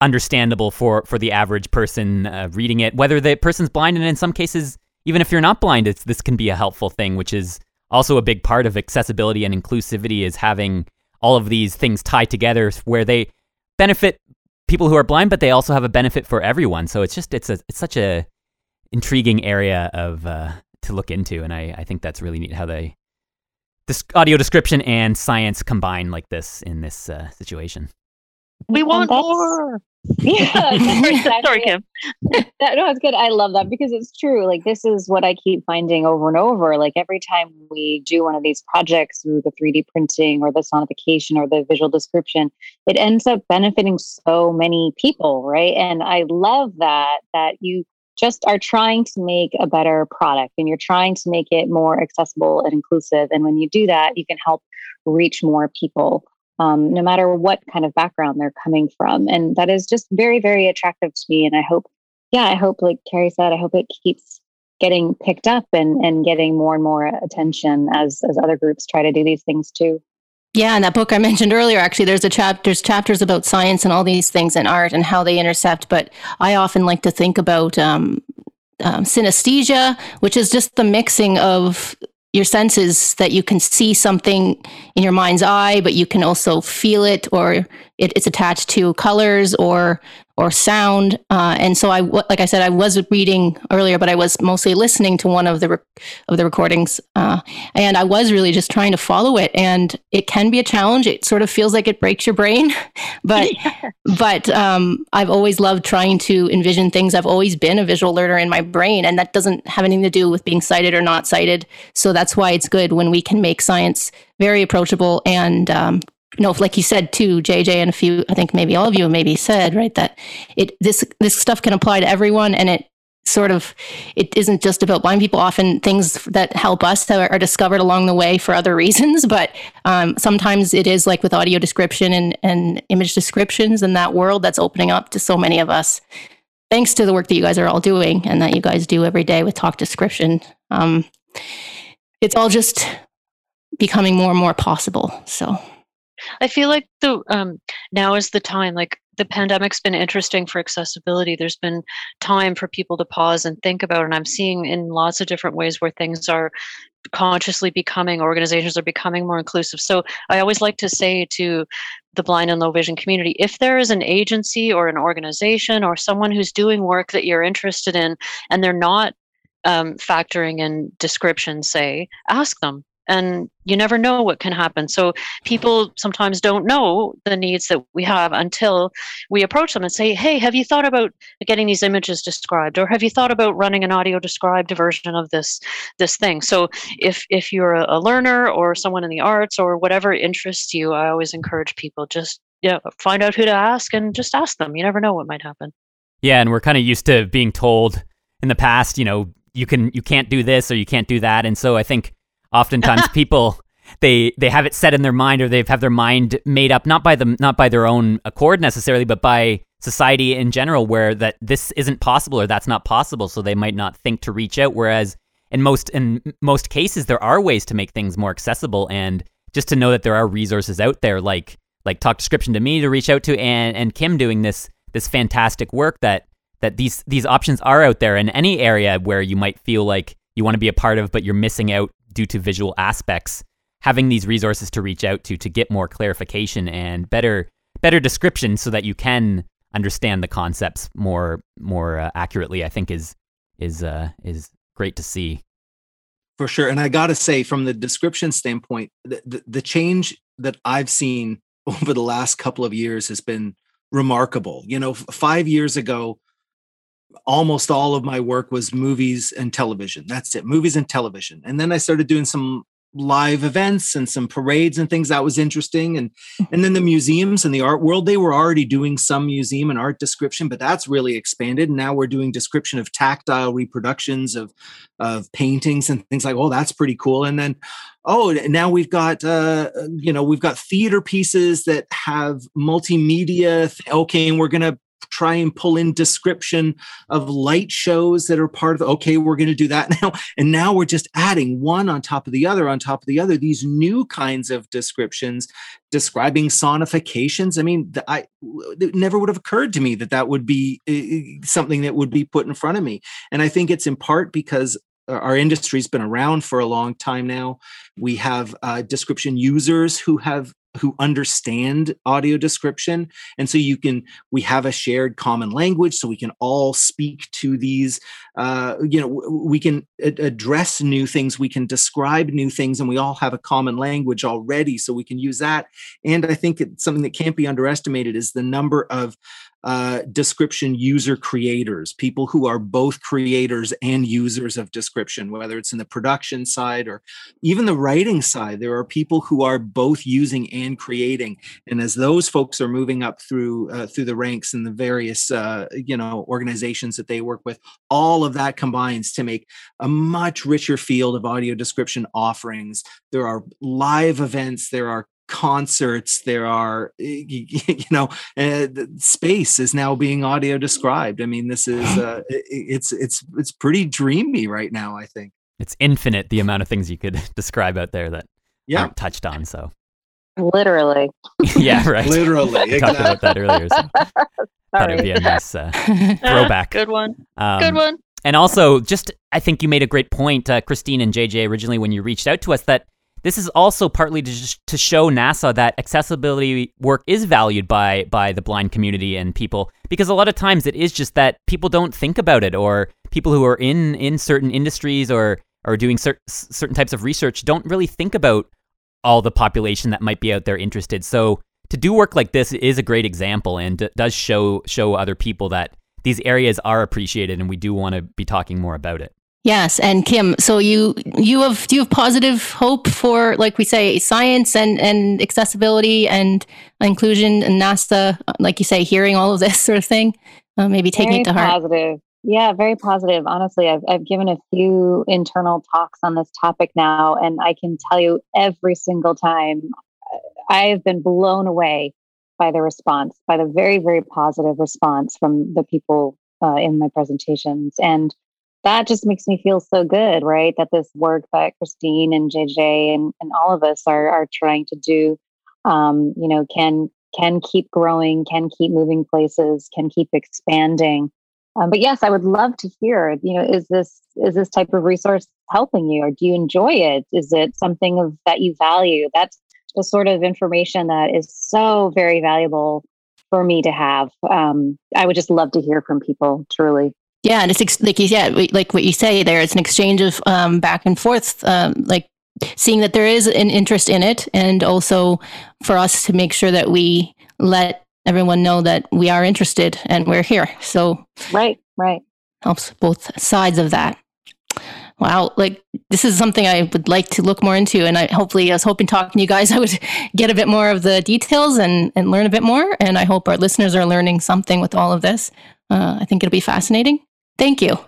Speaker 1: understandable for for the average person uh, reading it, whether the person's blind, and in some cases, even if you're not blind, it's this can be a helpful thing, which is also a big part of accessibility and inclusivity is having all of these things tied together where they benefit people who are blind, but they also have a benefit for everyone. So it's just it's a it's such a intriguing area of uh, to look into, and I I think that's really neat how they this audio description and science combine like this in this uh, situation.
Speaker 3: We mm-hmm. want more.
Speaker 5: Yeah,
Speaker 3: sorry, sorry, Kim.
Speaker 5: that, no, it's good. I love that because it's true. Like this is what I keep finding over and over. Like every time we do one of these projects through the 3D printing or the sonification or the visual description, it ends up benefiting so many people, right? And I love that that you just are trying to make a better product and you're trying to make it more accessible and inclusive. And when you do that, you can help reach more people um, no matter what kind of background they're coming from. And that is just very, very attractive to me. And I hope, yeah, I hope, like Carrie said, I hope it keeps getting picked up and, and getting more and more attention as, as other groups try to do these things too.
Speaker 2: Yeah, in that book I mentioned earlier, actually, there's a chap there's chapters about science and all these things and art and how they intercept. But I often like to think about um, um, synesthesia, which is just the mixing of your senses that you can see something in your mind's eye, but you can also feel it, or it, it's attached to colors or or sound. Uh, and so I, like I said, I was reading earlier, but I was mostly listening to one of the rec- of the recordings, uh, and I was really just trying to follow it. And it can be a challenge. It sort of feels like it breaks your brain, but yeah. but um, I've always loved trying to envision things. I've always been a visual learner in my brain, and that doesn't have anything to do with being sighted or not sighted. So that's why it's good when we can make science very approachable and um, you know, like you said too, JJ, and a few, I think maybe all of you maybe said, right, that it this this stuff can apply to everyone, and it sort of it isn't just about blind people. Often things that help us are, are discovered along the way for other reasons, but um, sometimes it is like with audio description and and image descriptions in that world that's opening up to so many of us. Thanks to the work that you guys are all doing and that you guys do every day with talk description. Um, it's all just becoming more and more possible. So
Speaker 3: I feel like the um, now is the time. Like the pandemic's been interesting for accessibility. There's been time for people to pause and think about, and I'm seeing in lots of different ways where things are consciously becoming organizations are becoming more inclusive. So I always like to say to the blind and low vision community if there is an agency or an organization or someone who's doing work that you're interested in and they're not um, factoring in description, say, ask them and you never know what can happen. So people sometimes don't know the needs that we have until we approach them and say hey have you thought about getting these images described or have you thought about running an audio described version of this this thing? So if if you're a, learner or someone in the arts or whatever interests you i always encourage people just yeah find out who to ask and just ask them. You never know what might happen.
Speaker 1: Yeah and we're kind of used to being told in the past you know you can you can't do this or you can't do that. And so i think Oftentimes, people they they have it set in their mind, or they have their mind made up not by them, not by their own accord necessarily, but by society in general, where that this isn't possible or that's not possible. So they might not think to reach out. Whereas in most in most cases, there are ways to make things more accessible, and just to know that there are resources out there, like like talk description to me to reach out to, and and Kim doing this this fantastic work that that these these options are out there in any area where you might feel like you want to be a part of, but you're missing out due to visual aspects, having these resources to reach out to to get more clarification and better better description so that you can understand the concepts more more uh, accurately, I think is is uh, is great to see.
Speaker 4: For sure, and I got to say, from the description standpoint, the, the, the change that I've seen over the last couple of years has been remarkable. You know, five years ago, almost all of my work was movies and television. That's it, movies and television. And then I started doing some live events and some parades and things that was interesting and and then the museums and the art world they were already doing some museum and art description but that's really expanded and now we're doing description of tactile reproductions of of paintings and things like oh that's pretty cool and then oh now we've got uh you know we've got theater pieces that have multimedia okay and we're going to try and pull in description of light shows that are part of okay we're going to do that now. And now we're just adding one on top of the other on top of the other these new kinds of descriptions describing sonifications. I mean i it never would have occurred to me that that would be uh, something that would be put in front of me. And i think it's in part because our industry's been around for a long time now. We have uh, description users who have who understand audio description and so you can we have a shared common language so we can all speak to these uh, you know we can address new things we can describe new things and we all have a common language already so we can use that and i think something that can't be underestimated is the number of uh, description user creators, people who are both creators and users of description, whether it's in the production side or even the writing side. There are people who are both using and creating, and as those folks are moving up through uh, through the ranks in the various uh, you know organizations that they work with, all of that combines to make a much richer field of audio description offerings. There are live events, there are concerts there are you know uh, space is now being audio described. I mean this is uh, it's it's it's pretty dreamy right now i think.
Speaker 1: It's infinite the amount of things you could describe out there that yeah. aren't touched on so
Speaker 5: literally.
Speaker 1: Yeah right.
Speaker 4: Literally exactly.
Speaker 1: talked about that earlier so thought it'd be a nice uh, throwback.
Speaker 3: good one. Um, good one.
Speaker 1: and also just i think you made a great point uh, christine and jj originally when you reached out to us that this is also partly to, to show NASA that accessibility work is valued by by the blind community and people because a lot of times it is just that people don't think about it or people who are in in certain industries or or doing cer- certain types of research don't really think about all the population that might be out there interested. So to do work like this is a great example and d- does show show other people that these areas are appreciated and we do want to be talking more about it.
Speaker 2: Yes, and Kim, so you you have do you have positive hope for like we say science and and accessibility and inclusion and NASA, like you say, hearing all of this sort of thing, uh, maybe taking
Speaker 5: very
Speaker 2: it to heart.
Speaker 5: Positive, yeah, very positive. Honestly, I've I've given a few internal talks on this topic now, and I can tell you every single time, I have been blown away by the response, by the very very positive response from the people uh, in my presentations, and that just makes me feel so good, right? That this work that Christine and JJ and, and all of us are, are trying to do um, you know, can can keep growing, can keep moving places, can keep expanding. Um, but yes, I would love to hear. You know, is this is this type of resource helping you, or do you enjoy it? Is it something of that you value? That's the sort of information that is so very valuable for me to have. Um, I would just love to hear from people. Truly.
Speaker 2: Yeah, and it's ex- like you yeah, like what you say there. It's an exchange of um, back and forth, um, like seeing that there is an interest in it, and also for us to make sure that we let everyone know that we are interested and we're here. So
Speaker 5: right, right,
Speaker 2: helps both sides of that. Wow, like this is something I would like to look more into, and I hopefully I was hoping talking to you guys I would get a bit more of the details and and learn a bit more. And I hope our listeners are learning something with all of this. Uh, I think it'll be fascinating. Thank you.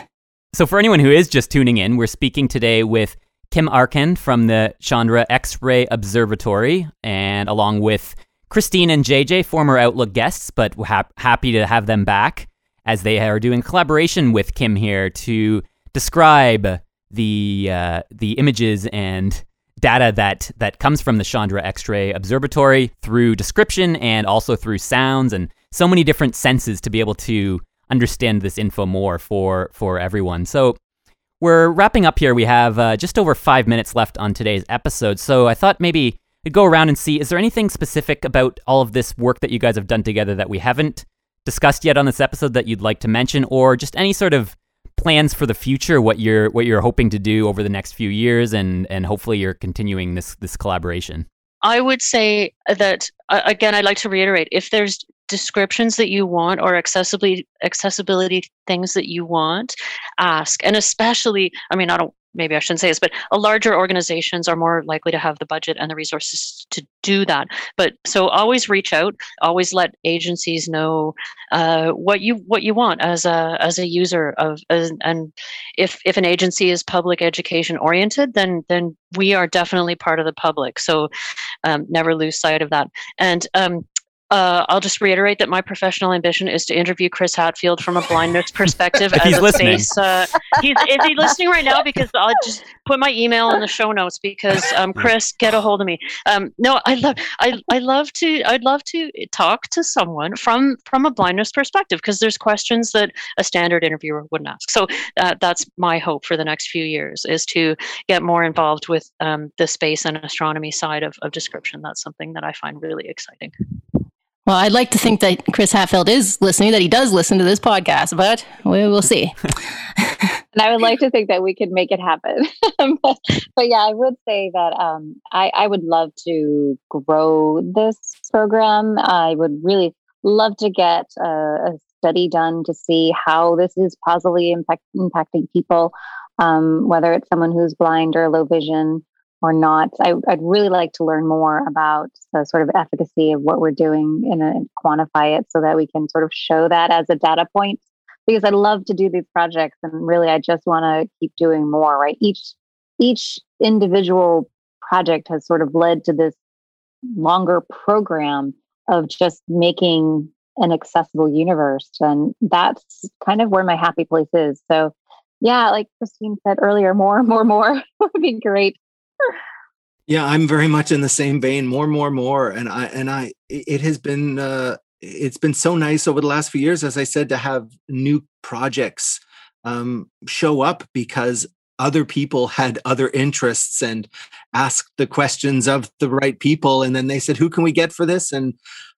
Speaker 1: so, for anyone who is just tuning in, we're speaking today with Kim Arcand from the Chandra X ray Observatory, and along with Christine and JJ, former Outlook guests, but ha- happy to have them back as they are doing collaboration with Kim here to describe the uh, the images and data that that comes from the Chandra X-ray Observatory through description and also through sounds and so many different senses to be able to understand this info more for for everyone. So we're wrapping up here. We have uh, just over five minutes left on today's episode. So I thought maybe Go around and see is there anything specific about all of this work that you guys have done together that we haven't discussed yet on this episode that you'd like to mention, or just any sort of plans for the future, what you're what you're hoping to do over the next few years, and and hopefully you're continuing this this collaboration.
Speaker 3: I would say that again. I'd like to reiterate: if there's descriptions that you want or accessibility accessibility things that you want ask and especially i mean i don't maybe i shouldn't say this but a larger organizations are more likely to have the budget and the resources to do that. But so always reach out always let agencies know uh, what you what you want as a as a user of as, and if if an agency is public education oriented then then we are definitely part of the public. So um, never lose sight of that. And um, uh, I'll just reiterate that my professional ambition is to interview Chris Hadfield from a blindness perspective.
Speaker 1: if he's listening,
Speaker 3: space, uh, he's, is he listening right now? Because I'll just put my email in the show notes. Because um, Chris, get a hold of me. Um, no, I love, I, I love to, I'd love to talk to someone from from a blindness perspective because there's questions that a standard interviewer wouldn't ask. So uh, that's my hope for the next few years is to get more involved with um, the space and astronomy side of, of description. That's something that I find really exciting.
Speaker 2: Well, I'd like to think that Chris Hadfield is listening, that he does listen to this podcast, but we will see.
Speaker 5: and I would like to think that we could make it happen. but, but, yeah, I would say that um, I, I, would love to grow this program. I would really love to get a, a study done to see how this is positively impact, impacting people, um, whether it's someone who's blind or low vision or not. I, would really like to learn more about the sort of efficacy of what we're doing and quantify it so that we can sort of show that as a data point. Because I love to do these projects, and really, I just want to keep doing more. Right? Each each individual project has sort of led to this longer program of just making an accessible universe, and that's kind of where my happy place is. So, yeah, like Christine said earlier, more, more, more would be great
Speaker 4: yeah i'm very much in the same vein more more more and i and i it has been uh it's been so nice over the last few years as i said to have new projects um show up because other people had other interests and asked the questions of the right people and then they said who can we get for this? And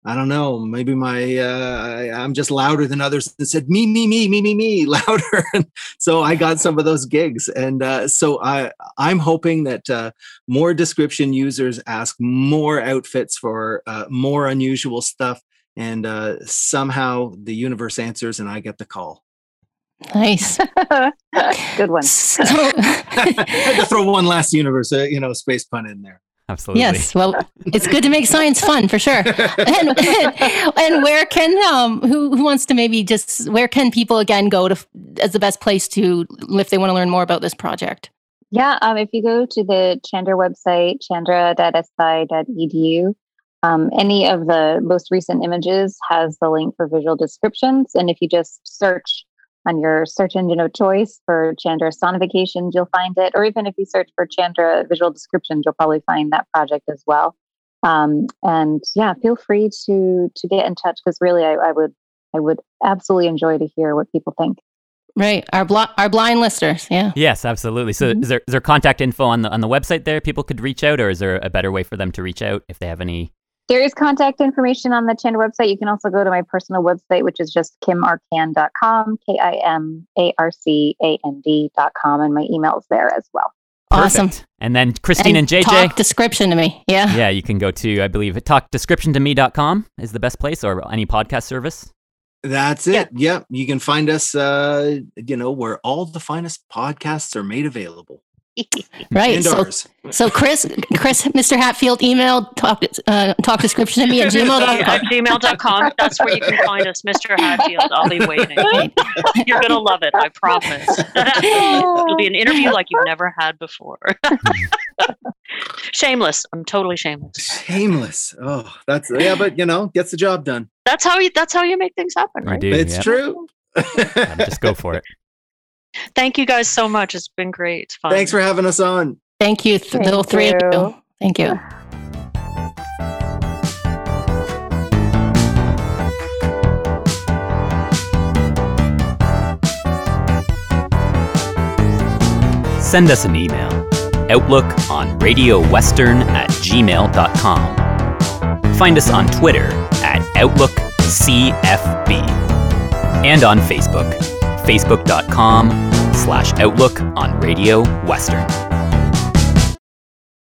Speaker 4: i don't know maybe my uh, I, am just louder than others and said me me me me me me louder. And so i got some of those gigs. And uh, so i i'm hoping that uh, more description users ask more outfits for uh, more unusual stuff and uh, somehow the universe answers and i get the call
Speaker 2: Nice.
Speaker 5: Good one.
Speaker 2: So,
Speaker 4: I had to throw one last universe, uh, you know, space pun in there.
Speaker 1: Absolutely.
Speaker 2: Yes. Well, it's good to make science fun for sure. And, and where can um who, who wants to maybe just where can people again go to as the best place to if they want to learn more about this project?
Speaker 5: Yeah, um, if you go to the Chandra website, chandra.si.edu, um, any of the most recent images has the link for visual descriptions. And if you just search on your search engine of choice for Chandra sonifications, you'll find it. Or even if you search for Chandra visual descriptions, you'll probably find that project as well. Um, and yeah, feel free to to get in touch because really, I, I would I would absolutely enjoy to hear what people think.
Speaker 2: Right, our bl- our blind listeners. Yeah.
Speaker 1: Yes, absolutely. So, mm-hmm. is there is there contact info on the on the website there? People could reach out, or is there a better way for them to reach out if they have any?
Speaker 5: There is contact information on the Chandra website. You can also go to my personal website, which is just kimarcand.com, K I M A R C A N D.com, and my email is there as well.
Speaker 2: Awesome.
Speaker 1: Perfect. And then Christine and,
Speaker 2: and,
Speaker 1: JJ.
Speaker 2: Talk description to me. Yeah.
Speaker 1: Yeah, you can go to, I believe, it talkdescriptiontome.com is the best place or any podcast service.
Speaker 4: That's it. Yep. Yeah. You can find us, uh, you know, where all the finest podcasts are made available.
Speaker 2: Right. So, so Chris, Chris, Mr. Hadfield, email talk uh, talk description to me at gmail.com.
Speaker 3: at gmail.com. That's where you can find us, Mr. Hadfield. I'll be waiting. You're gonna love it, I promise. It'll be an interview like you've never had before. shameless. I'm totally shameless.
Speaker 4: Shameless. Oh, that's yeah, but you know, gets the job done.
Speaker 3: That's how you that's how you make things happen. Right? I
Speaker 1: do.
Speaker 4: It's
Speaker 1: yep.
Speaker 4: true.
Speaker 1: just go for it.
Speaker 3: Thank you guys so much. It's been great. It's fun.
Speaker 4: Thanks for having us on.
Speaker 2: Thank you, th- the three you. of you. Thank you.
Speaker 1: Send us an email. Outlook on Radio Western at gmail.com. Find us on Twitter at Outlook CFB and on Facebook facebook.com slash outlook on Radio Western.